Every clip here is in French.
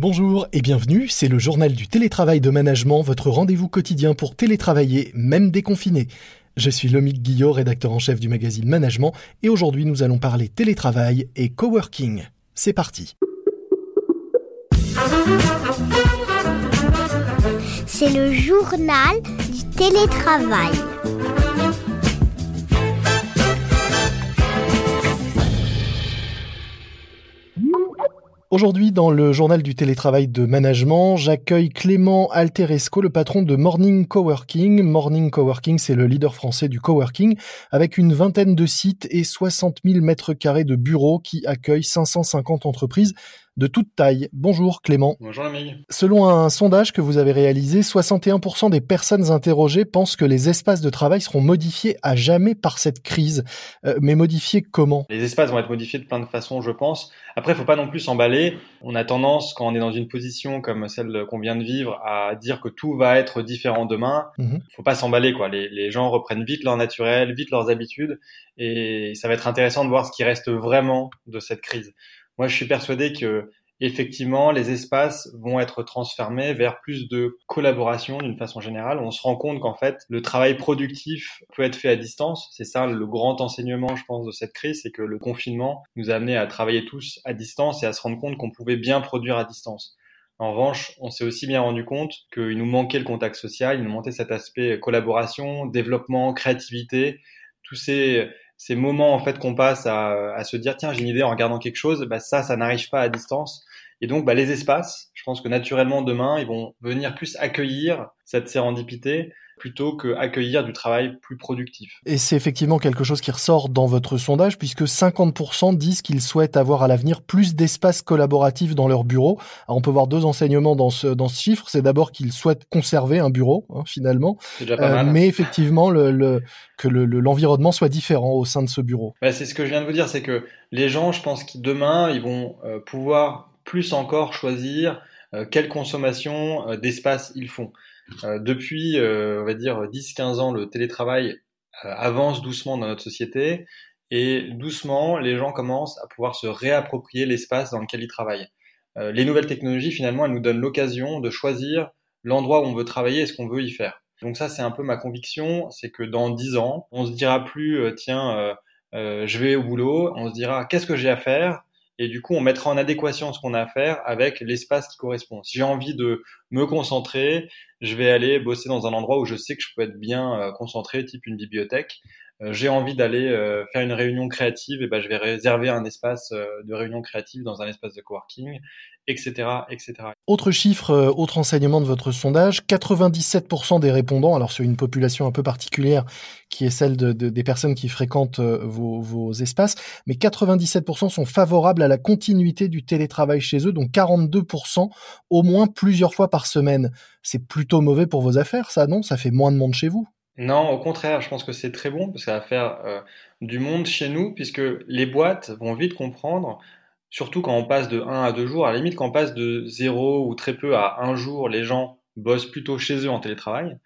Bonjour et bienvenue, c'est le journal du télétravail de management, votre rendez-vous quotidien pour télétravailler, même déconfiné. Je suis Lomique Guillot, rédacteur en chef du magazine Management, et aujourd'hui nous allons parler télétravail et coworking. C'est parti. C'est le journal du télétravail. Aujourd'hui, dans le journal du télétravail de management, j'accueille Clément Alteresco, le patron de Morning Coworking. Morning Coworking, c'est le leader français du coworking, avec une vingtaine de sites et 60 000 mètres carrés de bureaux qui accueillent 550 entreprises de toute taille. Bonjour Clément. Bonjour Amigue. Selon un sondage que vous avez réalisé, 61% des personnes interrogées pensent que les espaces de travail seront modifiés à jamais par cette crise. Euh, mais modifiés comment? Les espaces vont être modifiés de plein de façons, je pense. Après, il faut pas non plus s'emballer. On a tendance, quand on est dans une position comme celle qu'on vient de vivre, à dire que tout va être différent demain. Il mhm. faut pas s'emballer, quoi. Les, les gens reprennent vite leur naturel, vite leurs habitudes, et ça va être intéressant de voir ce qui reste vraiment de cette crise. Moi, je suis persuadé que effectivement, les espaces vont être transformés vers plus de collaboration d'une façon générale. On se rend compte qu'en fait, le travail productif peut être fait à distance. C'est ça le grand enseignement, je pense, de cette crise, c'est que le confinement nous a amené à travailler tous à distance et à se rendre compte qu'on pouvait bien produire à distance. En revanche, on s'est aussi bien rendu compte qu'il nous manquait le contact social, il nous manquait cet aspect collaboration, développement, créativité, tous ces ces moments en fait qu'on passe à, se dire tiens j'ai une idée en regardant quelque chose, bah, ça ça n'arrive pas à distance. Et donc bah, les espaces, je pense que naturellement demain ils vont venir plus accueillir cette sérendipité plutôt que accueillir du travail plus productif. Et c'est effectivement quelque chose qui ressort dans votre sondage, puisque 50% disent qu'ils souhaitent avoir à l'avenir plus d'espace collaboratif dans leur bureau. Alors on peut voir deux enseignements dans ce, dans ce chiffre. C'est d'abord qu'ils souhaitent conserver un bureau, hein, finalement. Déjà pas mal. Euh, mais effectivement, le, le, que l'environnement le, soit différent au sein de ce bureau. Bah, c'est ce que je viens de vous dire, c'est que les gens, je pense que demain, ils vont euh, pouvoir plus encore choisir euh, quelle consommation euh, d'espace ils font. Euh, depuis, on va dire, 10-15 ans, le télétravail avance doucement dans notre société et doucement, les gens commencent à pouvoir se réapproprier l'espace dans lequel ils travaillent. les nouvelles technologies, finalement, elles nous donnent l'occasion de choisir l'endroit où on veut travailler et ce qu'on veut y faire. Donc ça, c'est un peu ma conviction, c'est que dans 10 ans, on se dira plus, tiens, je vais au boulot, on se dira, qu'est-ce que j'ai à faire? Et du coup, on mettra en adéquation ce qu'on a à faire avec l'espace qui correspond. Si j'ai envie de me concentrer, je vais aller bosser dans un endroit où je sais que je peux être bien euh, concentré, type une bibliothèque. Euh, j'ai envie d'aller euh, faire une réunion créative, et ben je vais réserver un espace de réunion créative dans un espace de coworking, etc., etc. Autre chiffre, autre enseignement de votre sondage 97% des répondants, alors sur une population un peu particulière qui est celle de, des personnes qui fréquentent vos, vos espaces, mais 97% sont favorables à la continuité du télétravail chez eux, donc 42% au moins plusieurs fois par semaine. C'est plutôt mauvais pour vos affaires, ça, non? Ça fait moins de monde chez vous? Non, au contraire, je pense que c'est très bon parce que ça va faire euh, du monde chez nous puisque les boîtes vont vite comprendre, surtout quand on passe de 1 à 2 jours, à la limite quand on passe de 0 ou très peu à 1 jour, les gens bossent plutôt chez eux en télétravail.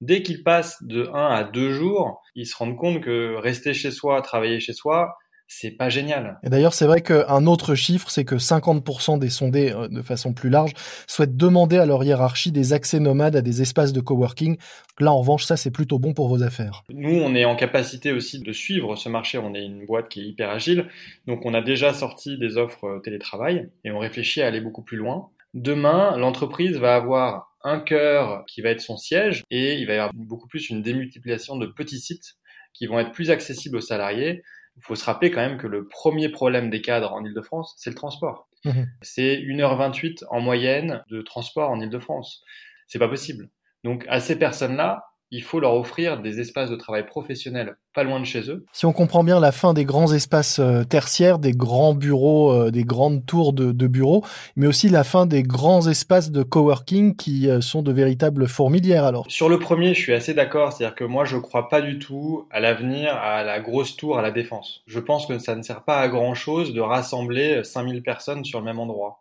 Dès qu'ils passent de 1 à 2 jours, ils se rendent compte que rester chez soi, travailler chez soi, c'est pas génial. Et d'ailleurs, c'est vrai qu'un autre chiffre, c'est que 50% des sondés, euh, de façon plus large, souhaitent demander à leur hiérarchie des accès nomades à des espaces de coworking. Là, en revanche, ça, c'est plutôt bon pour vos affaires. Nous, on est en capacité aussi de suivre ce marché. On est une boîte qui est hyper agile. Donc, on a déjà sorti des offres euh, télétravail et on réfléchit à aller beaucoup plus loin. Demain, l'entreprise va avoir un cœur qui va être son siège et il va y avoir beaucoup plus une démultiplication de petits sites qui vont être plus accessibles aux salariés il faut se rappeler quand même que le premier problème des cadres en Ile-de-France, c'est le transport. Mmh. C'est 1h28 en moyenne de transport en Ile-de-France. C'est pas possible. Donc à ces personnes-là, il faut leur offrir des espaces de travail professionnels pas loin de chez eux. Si on comprend bien la fin des grands espaces euh, tertiaires, des grands bureaux, euh, des grandes tours de, bureaux, mais aussi la fin des grands espaces de coworking qui euh, sont de véritables fourmilières alors. Sur le premier, je suis assez d'accord, c'est-à-dire que moi je crois pas du tout à l'avenir à la grosse tour à la défense. Je pense que ça ne sert pas à grand chose de rassembler 5000 personnes sur le même endroit.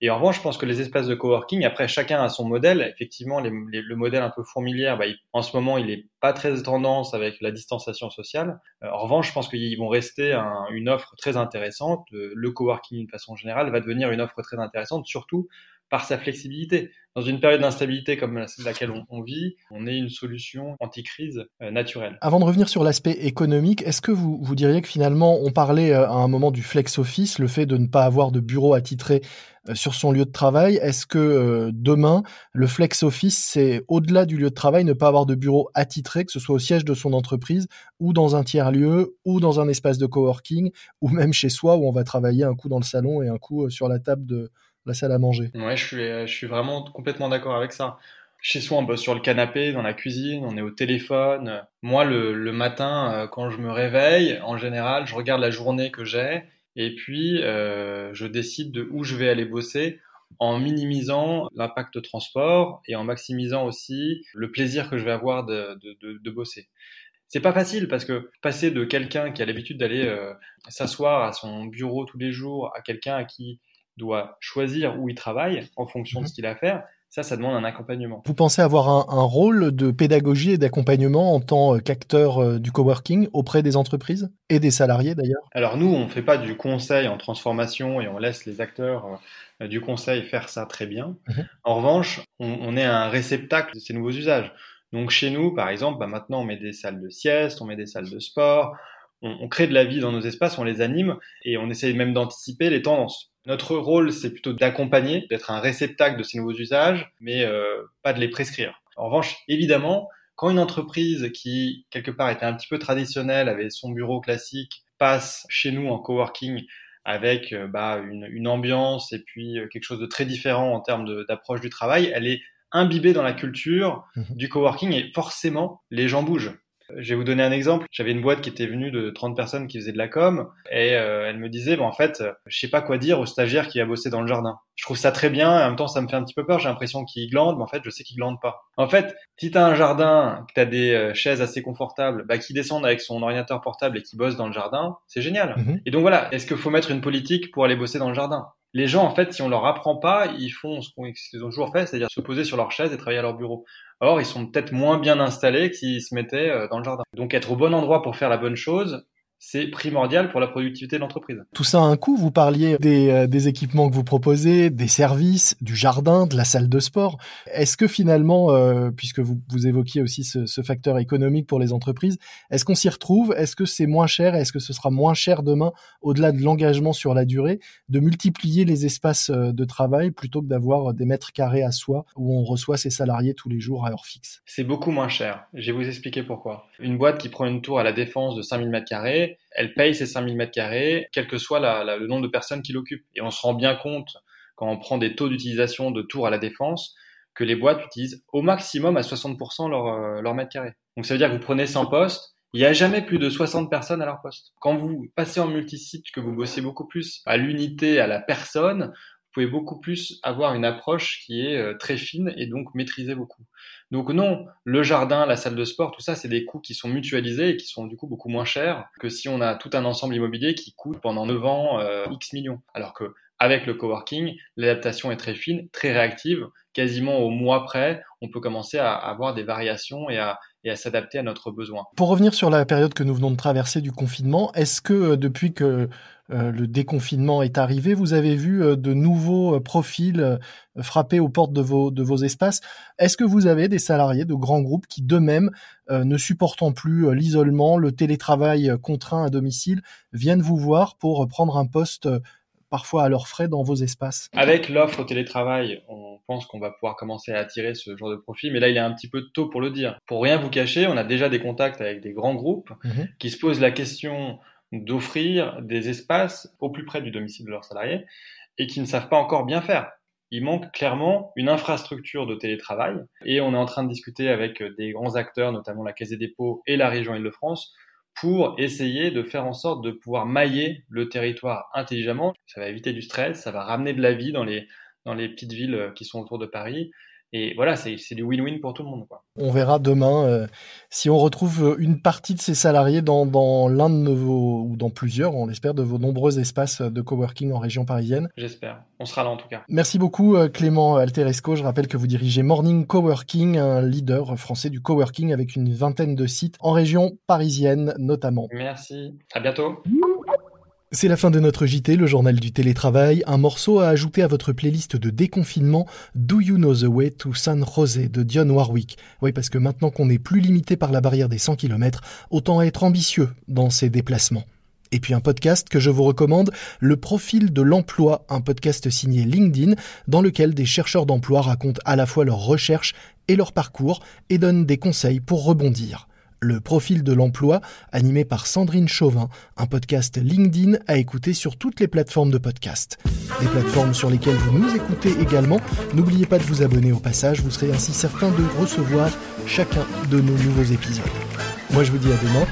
Et en revanche, je pense que les espaces de coworking, après chacun a son modèle. Effectivement, le modèle un peu fourmilière, bah, en ce moment, il est pas très tendance avec la distanciation sociale. Euh, en revanche, je pense qu'ils vont rester un, une offre très intéressante. Le coworking, d'une façon générale, va devenir une offre très intéressante, surtout par sa flexibilité. Dans une période d'instabilité comme laquelle on, vit, on est une solution anti-crise euh, naturelle. Avant de revenir sur l'aspect économique, est-ce que vous, vous diriez que finalement, on parlait euh, à un moment du flex office, le fait de ne pas avoir de bureau attitré euh, sur son lieu de travail. Est-ce que demain, le flex office, c'est au-delà du lieu de travail, ne pas avoir de bureau attitré, que ce soit au siège de son entreprise ou dans un tiers-lieu ou dans un espace de coworking ou même chez soi où on va travailler un coup dans le salon et un coup sur la table de, salle à manger. Ouais, je suis, je suis vraiment complètement d'accord avec ça. Chez soi, on bosse sur le canapé, dans la cuisine, on est au téléphone. Moi, le, matin, euh, quand je me réveille, en général, je regarde la journée que j'ai et puis euh, je décide de où je vais aller bosser en minimisant l'impact de transport et en maximisant aussi le plaisir que je vais avoir de, de, de, bosser. C'est pas facile parce que passer de quelqu'un qui a l'habitude d'aller euh, s'asseoir à son bureau tous les jours à quelqu'un à qui doit choisir où il travaille en fonction de mhm. ce qu'il a à faire, ça, ça demande un accompagnement. Vous pensez avoir un, rôle de pédagogie et d'accompagnement en tant qu'acteur euh, du coworking auprès des entreprises et des salariés d'ailleurs? Alors nous, on ne fait pas du conseil en transformation et on laisse les acteurs euh, du conseil faire ça très bien. Mhm. En revanche, on, est un réceptacle de ces nouveaux usages. Donc chez nous, par exemple, bah maintenant on met des salles de sieste, on met des salles de sport, on, crée de la vie dans nos espaces, on les anime et on essaye même d'anticiper les tendances. Notre rôle, c'est plutôt d'accompagner, d'être un réceptacle de ces nouveaux usages, mais euh, pas de les prescrire. En revanche, évidemment, quand une entreprise qui, quelque part, était un petit peu traditionnelle, avait son bureau classique, passe chez nous en coworking avec euh, bah, une, une, ambiance et puis euh, quelque chose de très différent en termes d'approche du travail, elle est imbibée dans la culture mmh du coworking et forcément, les gens bougent. Je vais vous donner un exemple. J'avais une boîte qui était venue de 30 personnes qui faisaient de la com et euh, elle me disait, bon, en fait, je sais pas quoi dire au stagiaire qui a bossé dans le jardin. Je trouve ça très bien, en même temps, ça me fait un petit peu peur. J'ai l'impression qu'il glande, mais en fait, je sais qu'il glande pas. En fait, si t'as un jardin, que t'as des euh, chaises assez confortables, bah, qui descendent avec son ordinateur portable et qui bosse dans le jardin, c'est génial. Mhm. Et donc voilà, est-ce qu'il faut mettre une politique pour aller bosser dans le jardin? Les gens, en fait, si on leur apprend pas, ils font ce qu'ils ont toujours fait, c'est-à-dire se poser sur leur chaise et travailler à leur bureau. Or, ils sont peut-être moins bien installés que s'ils se mettaient euh, dans le jardin. Donc, être au bon endroit pour faire la bonne chose, c'est primordial pour la productivité de l'entreprise. Tout ça a un coût. Vous parliez des, euh, des, équipements que vous proposez, des services, du jardin, de la salle de sport. Est-ce que finalement, euh, puisque vous, vous évoquiez aussi ce, ce, facteur économique pour les entreprises, est-ce qu'on s'y retrouve? Est-ce que c'est moins cher? Est-ce que ce sera moins cher demain, au-delà de l'engagement sur la durée, de multiplier les espaces euh, de travail plutôt que d'avoir des mètres carrés à soi où on reçoit ses salariés tous les jours à heure fixe? C'est beaucoup moins cher. Je vais vous expliquer pourquoi. Une boîte qui prend une tour à la défense de 5000 mètres carrés elle paye ses 5000 mètres carrés, quel que soit le nombre de personnes qui l'occupent. Et on se rend bien compte, quand on prend des taux d'utilisation de tours à la défense, que les boîtes utilisent au maximum à 60% leur, euh, leur mètre carré. Donc ça veut dire que vous prenez 100 postes, il n'y a jamais plus de 60 personnes à leur poste. Quand vous passez en multisite, que vous bossez beaucoup plus à l'unité, à la personne, vous pouvez beaucoup plus avoir une approche qui est euh, très fine et donc maîtriser beaucoup. Donc non, le jardin, la salle de sport, tout ça, c'est des coûts qui sont mutualisés et qui sont du coup beaucoup moins chers que si on a tout un ensemble immobilier qui coûte pendant 9 ans euh, X millions. Alors que avec le coworking, l'adaptation est très fine, très réactive, quasiment au mois près, on peut commencer à avoir des variations et à, à s'adapter à notre besoin. Pour revenir sur la période que nous venons de traverser du confinement, est-ce que euh, depuis que euh, le déconfinement est arrivé, vous avez vu euh, de nouveaux profils frapper aux portes de vos, de vos espaces? Est-ce que vous avez des salariés de grands groupes qui d'eux-mêmes, ne supportant plus l'isolement, le télétravail contraint à domicile, viennent vous voir pour prendre un poste parfois à leurs frais dans vos espaces Avec l'offre au télétravail, on pense qu'on va pouvoir commencer à attirer ce genre de profil, mais là il est un petit peu tôt pour le dire. Pour rien vous cacher, on a déjà des contacts avec des grands groupes mhm. qui se posent la question d'offrir des espaces au plus près du domicile de leurs salariés et qui ne savent pas encore bien faire. Il manque clairement une infrastructure de télétravail et on est en train de discuter avec des grands acteurs, notamment la Caisse des dépôts et la région Île-de-France, pour essayer de faire en sorte de pouvoir mailler le territoire intelligemment. Ça va éviter du stress, ça va ramener de la vie dans les, dans les petites villes qui sont autour de Paris. Et voilà, c'est du win-win pour tout le monde. Quoi. On verra demain euh, si on retrouve une partie de ces salariés dans, dans l'un de vos, ou dans plusieurs, on l'espère, de vos nombreux espaces de coworking en région parisienne. J'espère. On sera là en tout cas. Merci beaucoup euh, Clément Alteresco. Je rappelle que vous dirigez Morning Coworking, un leader français du coworking avec une vingtaine de sites en région parisienne notamment. Merci. À bientôt. C'est la fin de notre JT, le journal du télétravail, un morceau à ajouter à votre playlist de déconfinement Do You Know the Way to San Jose de Dionne Warwick? Oui, parce que maintenant qu'on n'est plus limité par la barrière des 100 km, autant être ambitieux dans ses déplacements. Et puis un podcast que je vous recommande, Le Profil de l'emploi, un podcast signé LinkedIn dans lequel des chercheurs d'emploi racontent à la fois leurs recherches et leur parcours et donnent des conseils pour rebondir le profil de l'emploi, animé par Sandrine Chauvin, un podcast LinkedIn à écouter sur toutes les plateformes de podcast. Des plateformes sur lesquelles vous nous écoutez également. N'oubliez pas de vous abonner au passage, vous serez ainsi certain de recevoir chacun de nos nouveaux épisodes. Moi je vous dis à demain,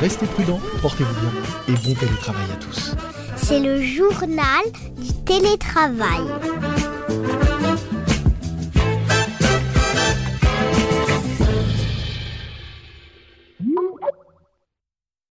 restez prudents, portez-vous bien et bon télétravail à tous. C'est le journal du télétravail.